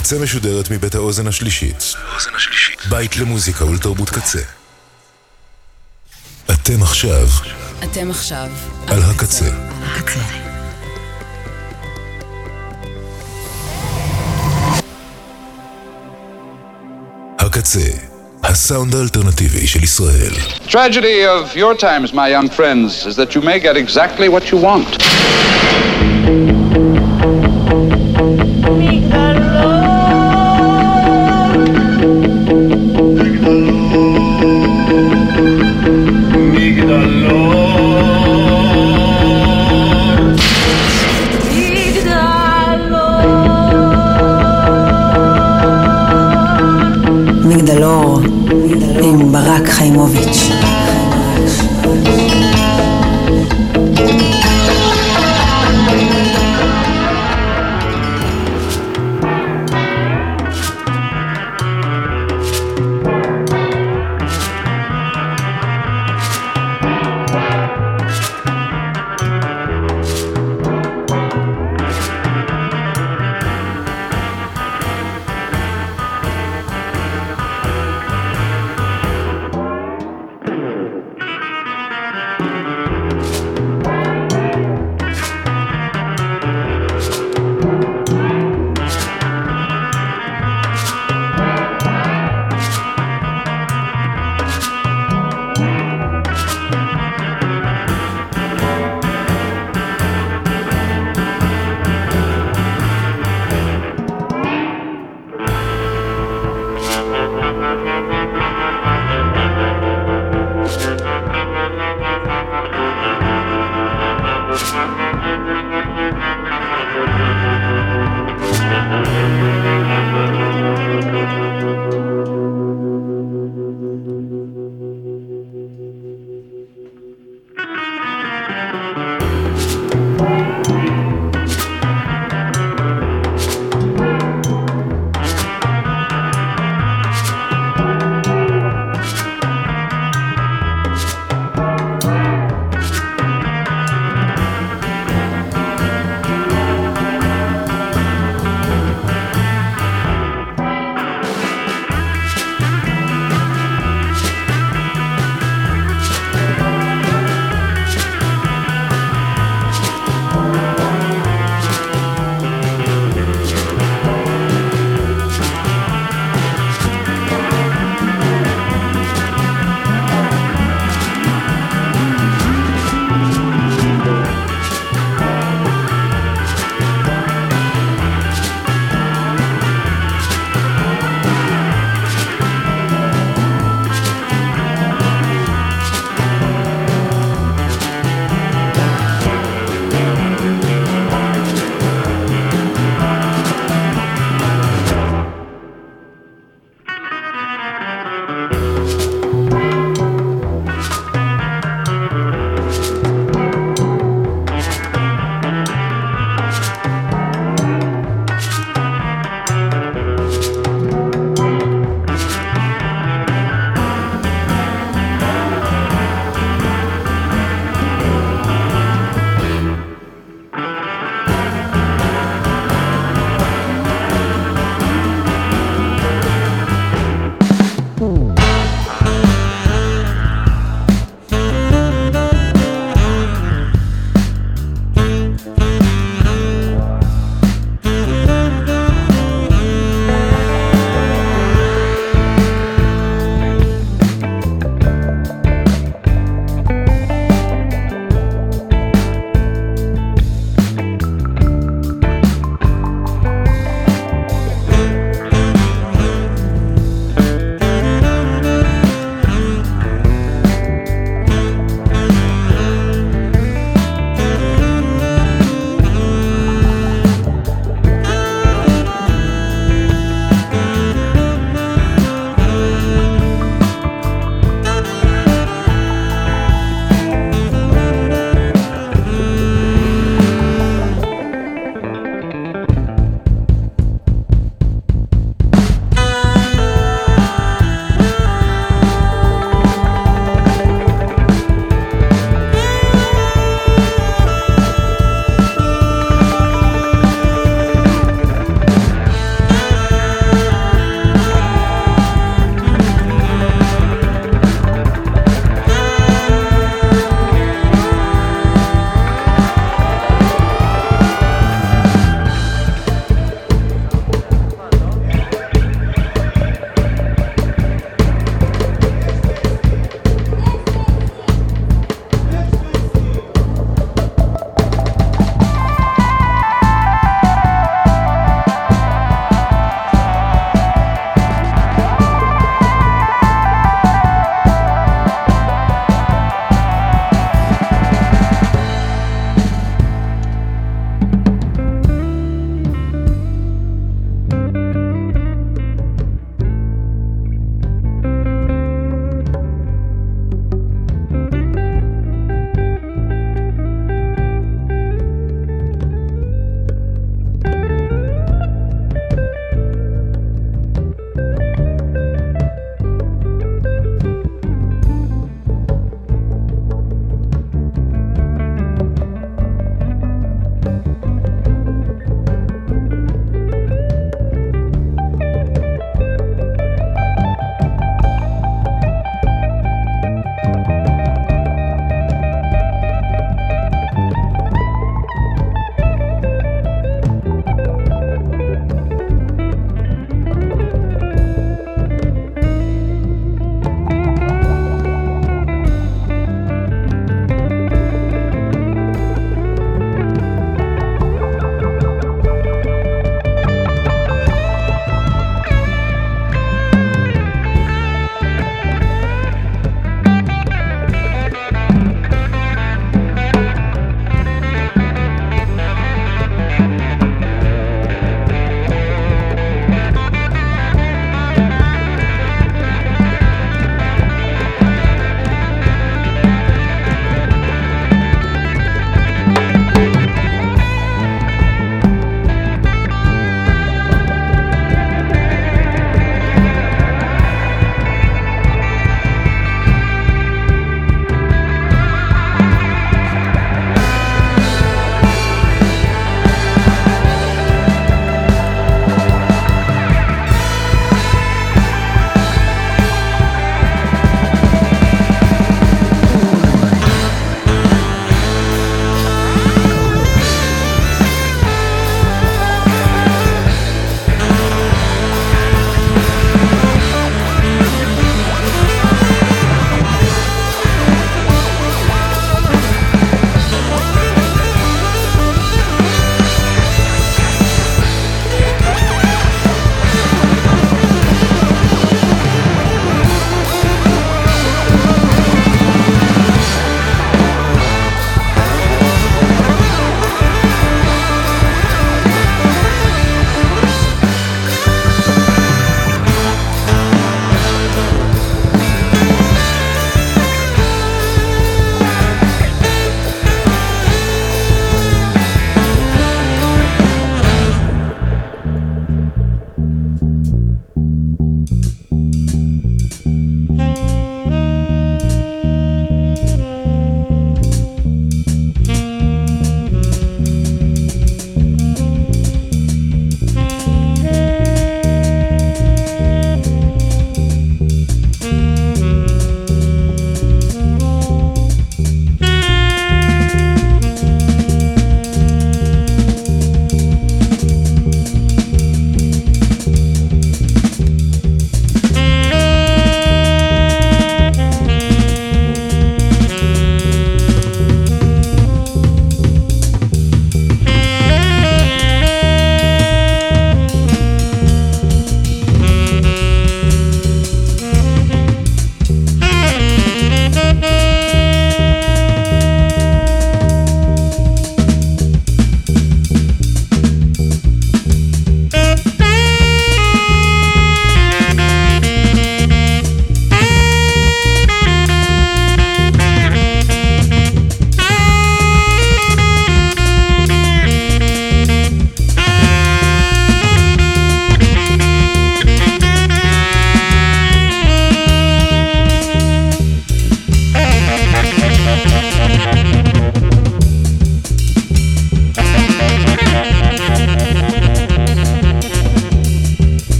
הקצה משודרת מבית האוזן השלישית. בית למוזיקה ולתרבות קצה. אתם עכשיו אתם עכשיו על הקצה. הקצה. הקצה, הסאונד האלטרנטיבי של ישראל. Tragedy of your times, my young friends, is that you may get exactly what you want. Ibrahimovic.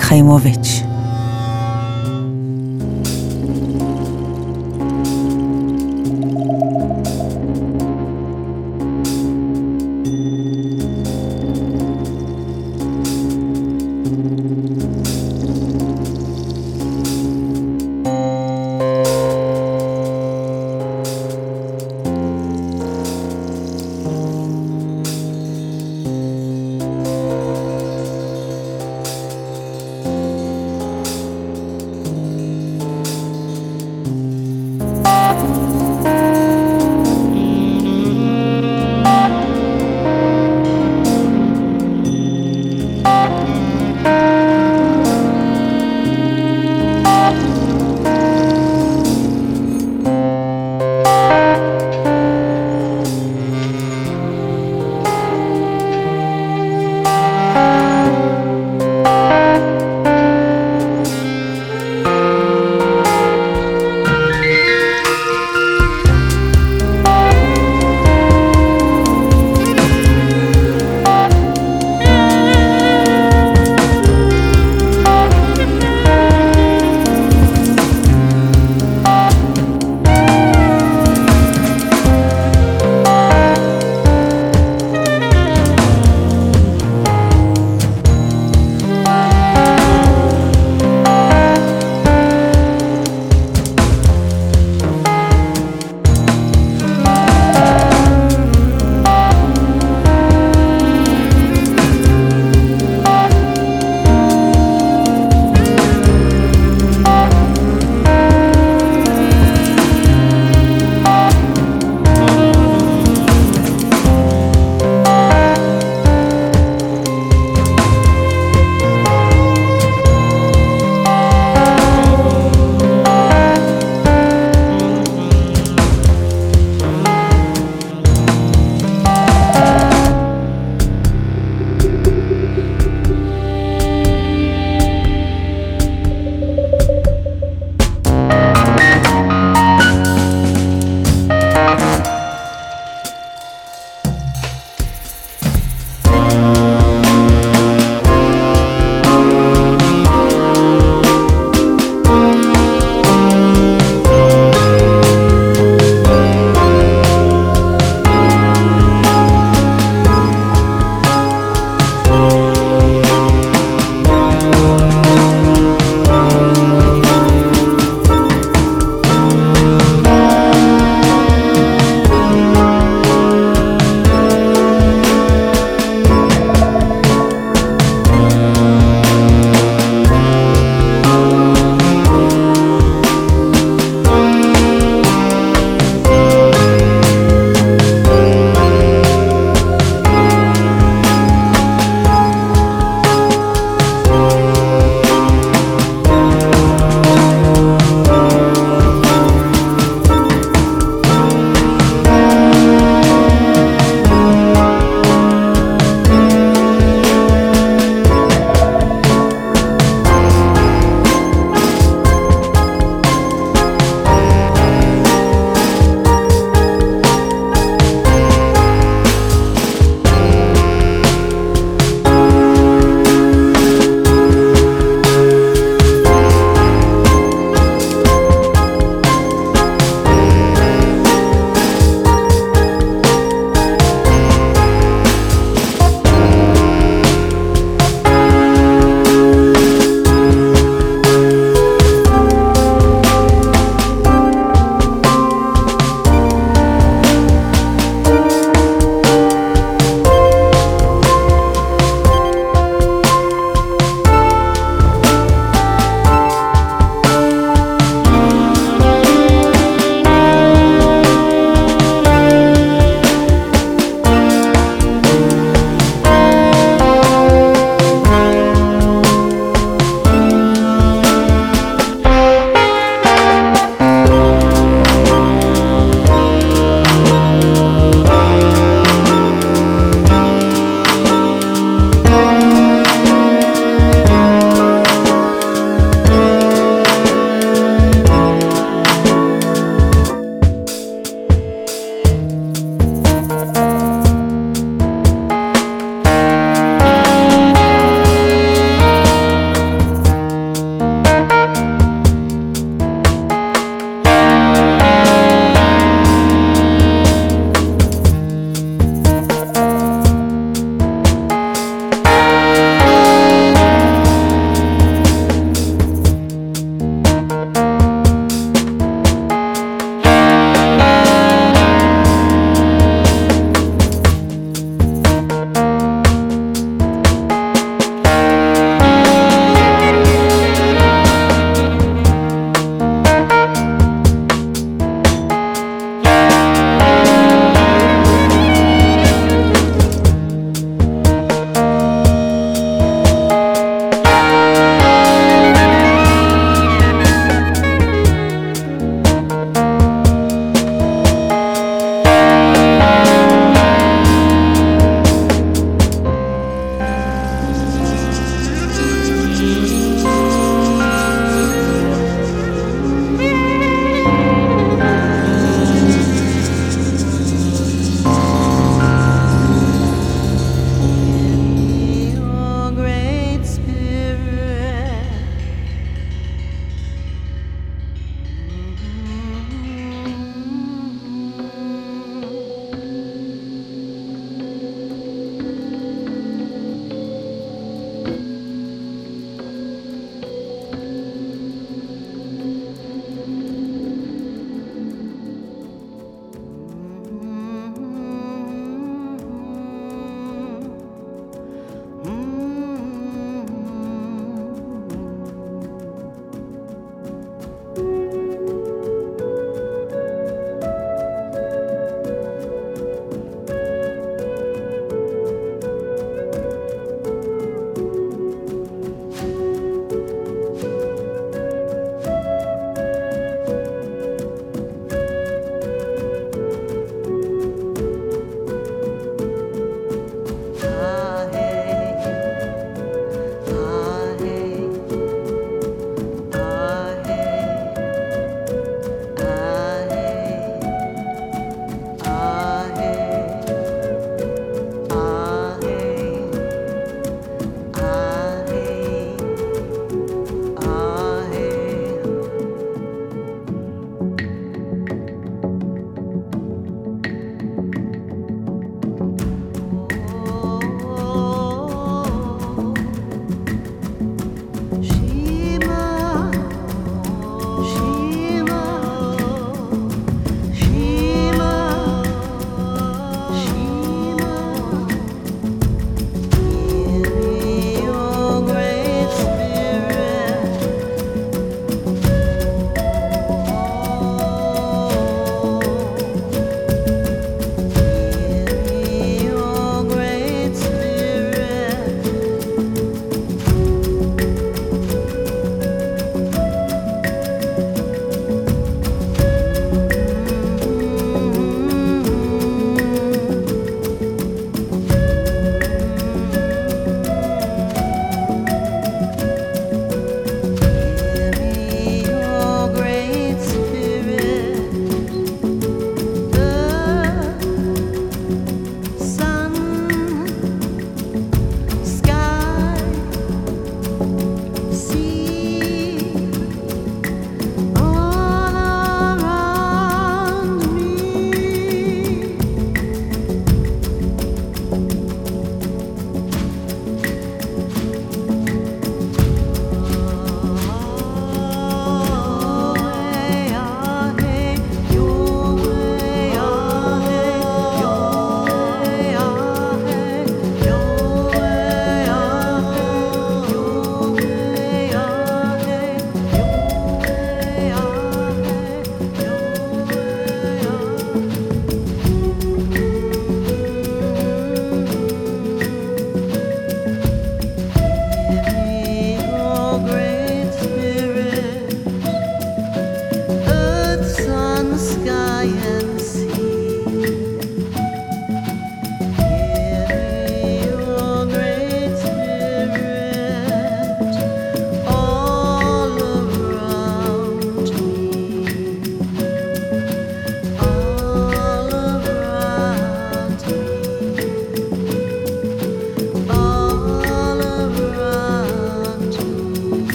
חיימוביץ'.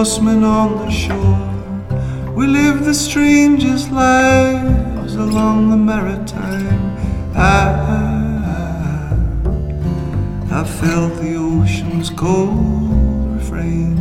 horsemen on the shore. We live the strangest lives along the maritime. I, I, I felt the ocean's cold refrain.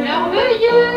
merveilleux.